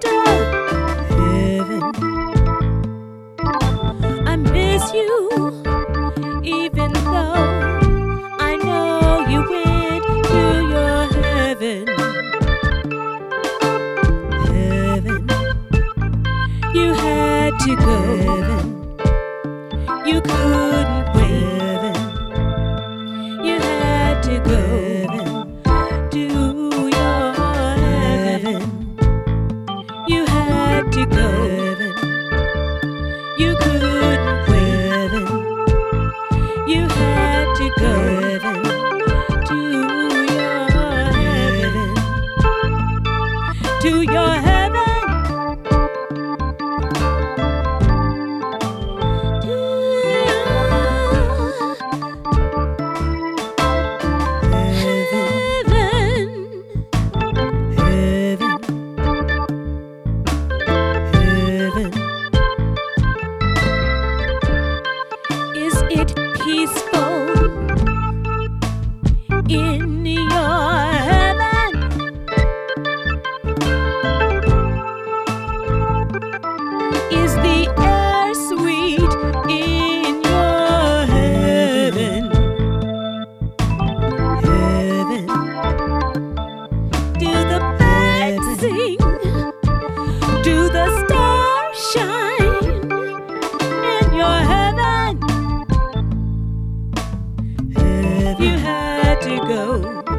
Stop. peaceful. to go.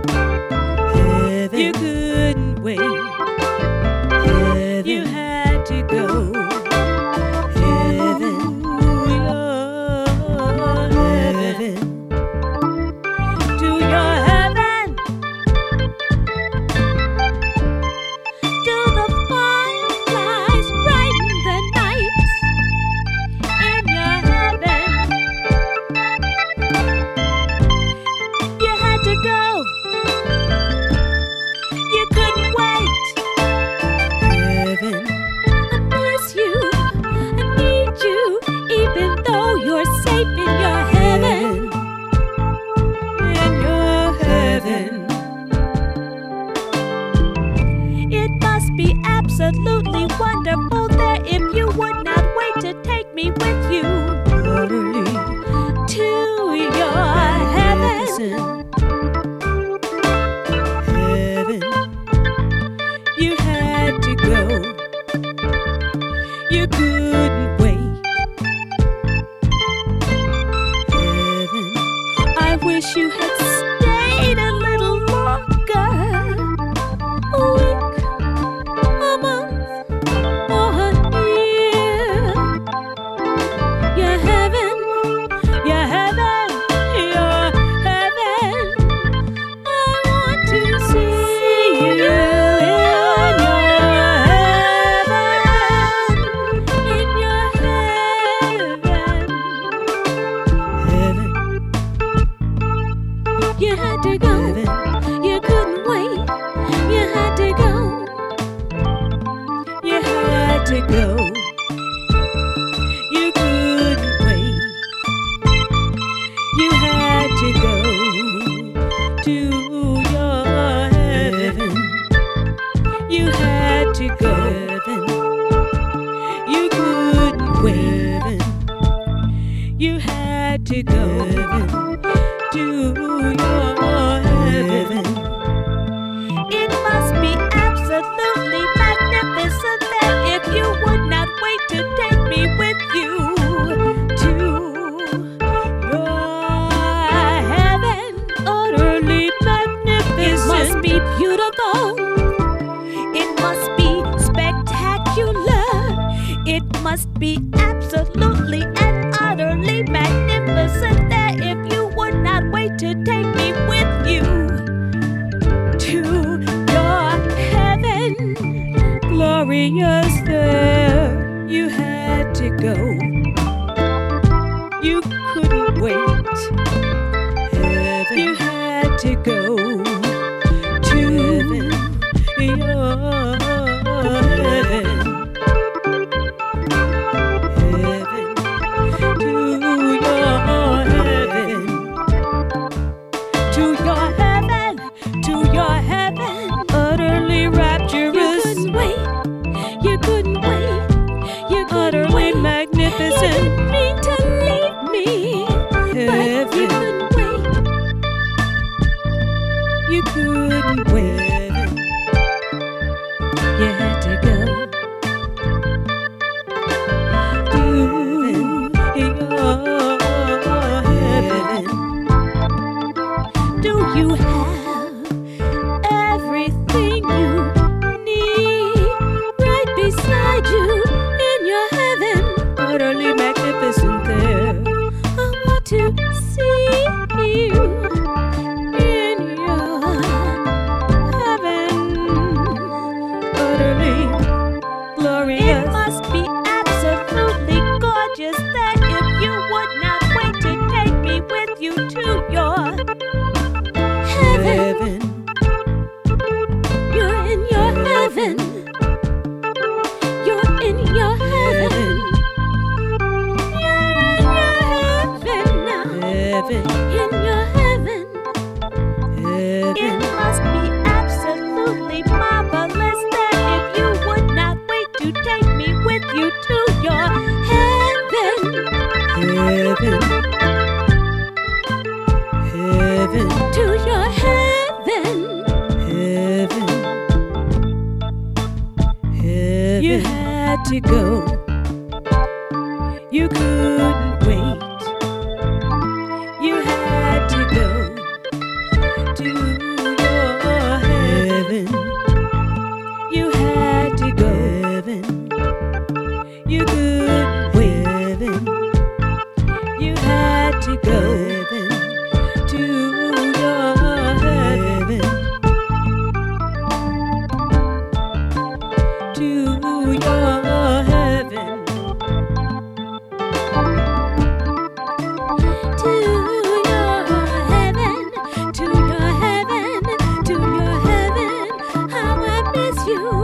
you had You had to go. You couldn't wait. You had to go. You had to go. You couldn't wait. You had to go to your heaven. You had to go. You couldn't wait. You had to go. It must be absolutely and utterly magnificent there. if you would not wait to take me with you to your heaven, glorious there, you had to go. wait lost to go. you.